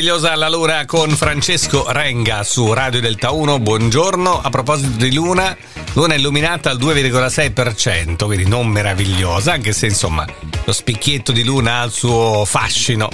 meravigliosa la luna con Francesco Renga su Radio Delta 1. Buongiorno. A proposito di luna, luna illuminata al 2,6%, quindi non meravigliosa, anche se insomma lo spicchietto di luna ha il suo fascino.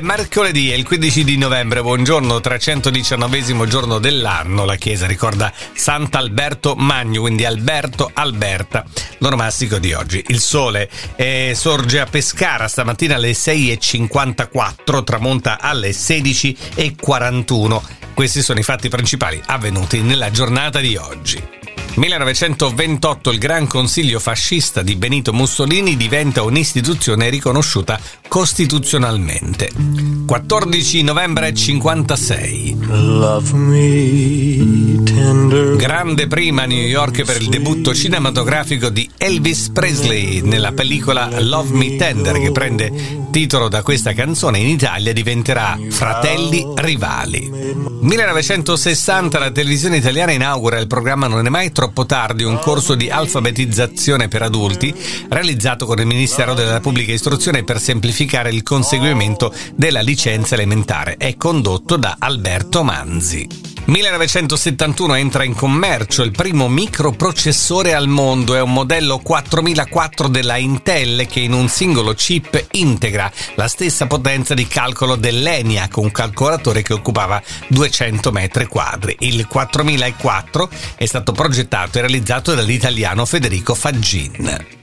Mercoledì, è il 15 di novembre, buongiorno, 319 giorno dell'anno. La chiesa ricorda Sant'Alberto Magno, quindi Alberto Alberta, l'onomastico di oggi. Il sole eh, sorge a Pescara stamattina alle 6.54, tramonta alle 16.41. Questi sono i fatti principali avvenuti nella giornata di oggi. 1928 il Gran Consiglio fascista di Benito Mussolini diventa un'istituzione riconosciuta costituzionalmente. 14 novembre 56. Grande prima a New York per il debutto cinematografico di Elvis Presley nella pellicola Love Me Tender che prende titolo da questa canzone in Italia diventerà Fratelli Rivali. 1960 la televisione italiana inaugura il programma Non è mai troppo tardi un corso di alfabetizzazione per adulti realizzato con il Ministero della Pubblica Istruzione per semplificare il conseguimento della licenza elementare. È condotto da Alberto Manzi. 1971 entra in commercio il primo microprocessore al mondo, è un modello 4004 della Intel che in un singolo chip integra la stessa potenza di calcolo dell'ENIAC, un calcolatore che occupava 200 metri quadri. Il 4004 è stato progettato e realizzato dall'italiano Federico Faggin.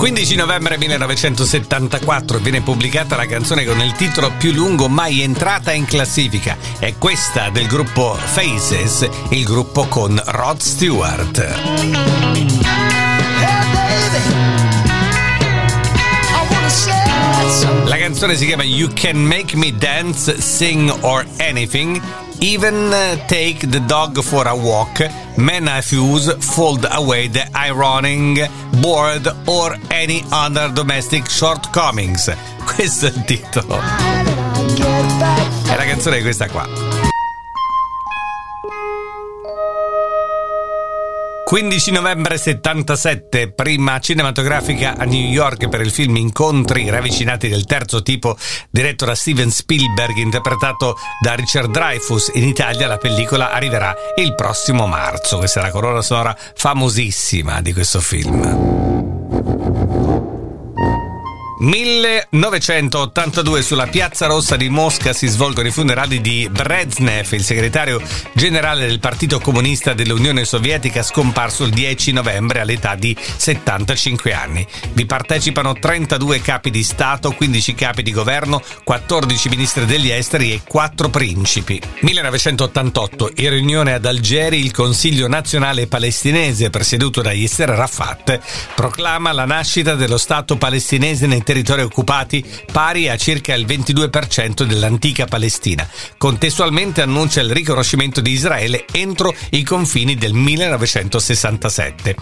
15 novembre 1974 viene pubblicata la canzone con il titolo più lungo mai entrata in classifica. È questa del gruppo Faces, il gruppo con Rod Stewart. La canzone si chiama You Can Make Me Dance, Sing or Anything Even take the dog for a walk, men fuse, fold away the ironing board or any other domestic shortcomings. Questo è il titolo. E la canzone è questa qua. 15 novembre 77, prima cinematografica a New York per il film Incontri ravvicinati del terzo tipo, diretto da Steven Spielberg, interpretato da Richard Dreyfus. In Italia la pellicola arriverà il prossimo marzo. Questa è la colonna sonora famosissima di questo film. 1982 sulla Piazza Rossa di Mosca si svolgono i funerali di Brezhnev, il segretario generale del Partito Comunista dell'Unione Sovietica scomparso il 10 novembre all'età di 75 anni. Vi partecipano 32 capi di Stato, 15 capi di governo, 14 ministri degli esteri e 4 principi. 1988 in riunione ad Algeri il Consiglio nazionale palestinese presieduto da Yasser Arafat proclama la nascita dello Stato palestinese nei territori occupati pari a circa il 22% dell'antica Palestina. Contestualmente annuncia il riconoscimento di Israele entro i confini del 1967.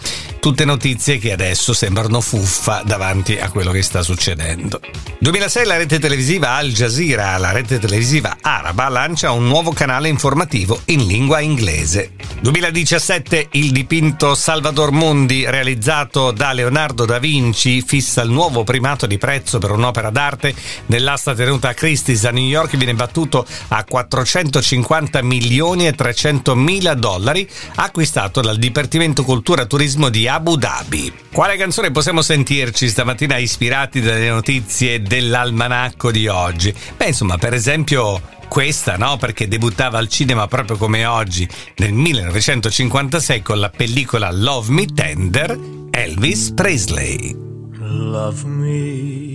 Tutte notizie che adesso sembrano fuffa davanti a quello che sta succedendo. 2006 la rete televisiva Al Jazeera, la rete televisiva araba, lancia un nuovo canale informativo in lingua inglese. 2017 il dipinto Salvador Mundi realizzato da Leonardo da Vinci fissa il nuovo primato di prezzo per un'opera d'arte nell'asta tenuta a Christie's a New York viene battuto a 450 milioni e 300 mila dollari acquistato dal Dipartimento Cultura e Turismo di Abu Dhabi. Quale canzone possiamo sentirci stamattina ispirati dalle notizie dell'almanacco di oggi? Beh, insomma, per esempio questa no, perché debuttava al cinema proprio come oggi nel 1956 con la pellicola Love Me Tender, Elvis Presley. Love me